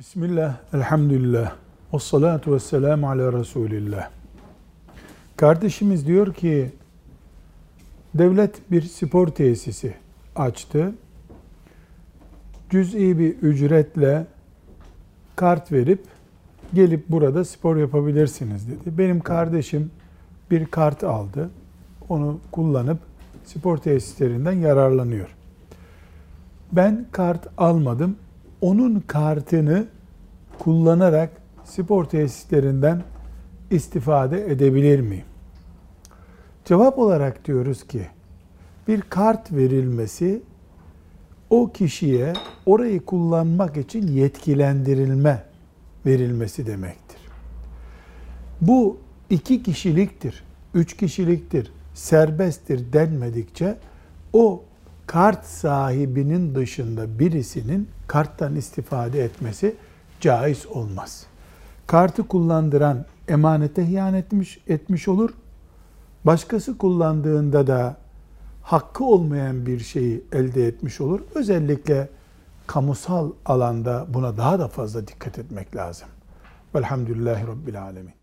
Bismillah, elhamdülillah, ve salatu ve selamu ala Resulillah. Kardeşimiz diyor ki, devlet bir spor tesisi açtı. Cüz'i bir ücretle kart verip gelip burada spor yapabilirsiniz dedi. Benim kardeşim bir kart aldı. Onu kullanıp spor tesislerinden yararlanıyor. Ben kart almadım. Onun kartını kullanarak spor tesislerinden istifade edebilir miyim? Cevap olarak diyoruz ki bir kart verilmesi o kişiye orayı kullanmak için yetkilendirilme verilmesi demektir. Bu iki kişiliktir, üç kişiliktir, serbesttir denmedikçe o kart sahibinin dışında birisinin karttan istifade etmesi caiz olmaz. Kartı kullandıran emanete hıyanet etmiş, etmiş olur. Başkası kullandığında da hakkı olmayan bir şeyi elde etmiş olur. Özellikle kamusal alanda buna daha da fazla dikkat etmek lazım. Velhamdülillahi Rabbil Alemin.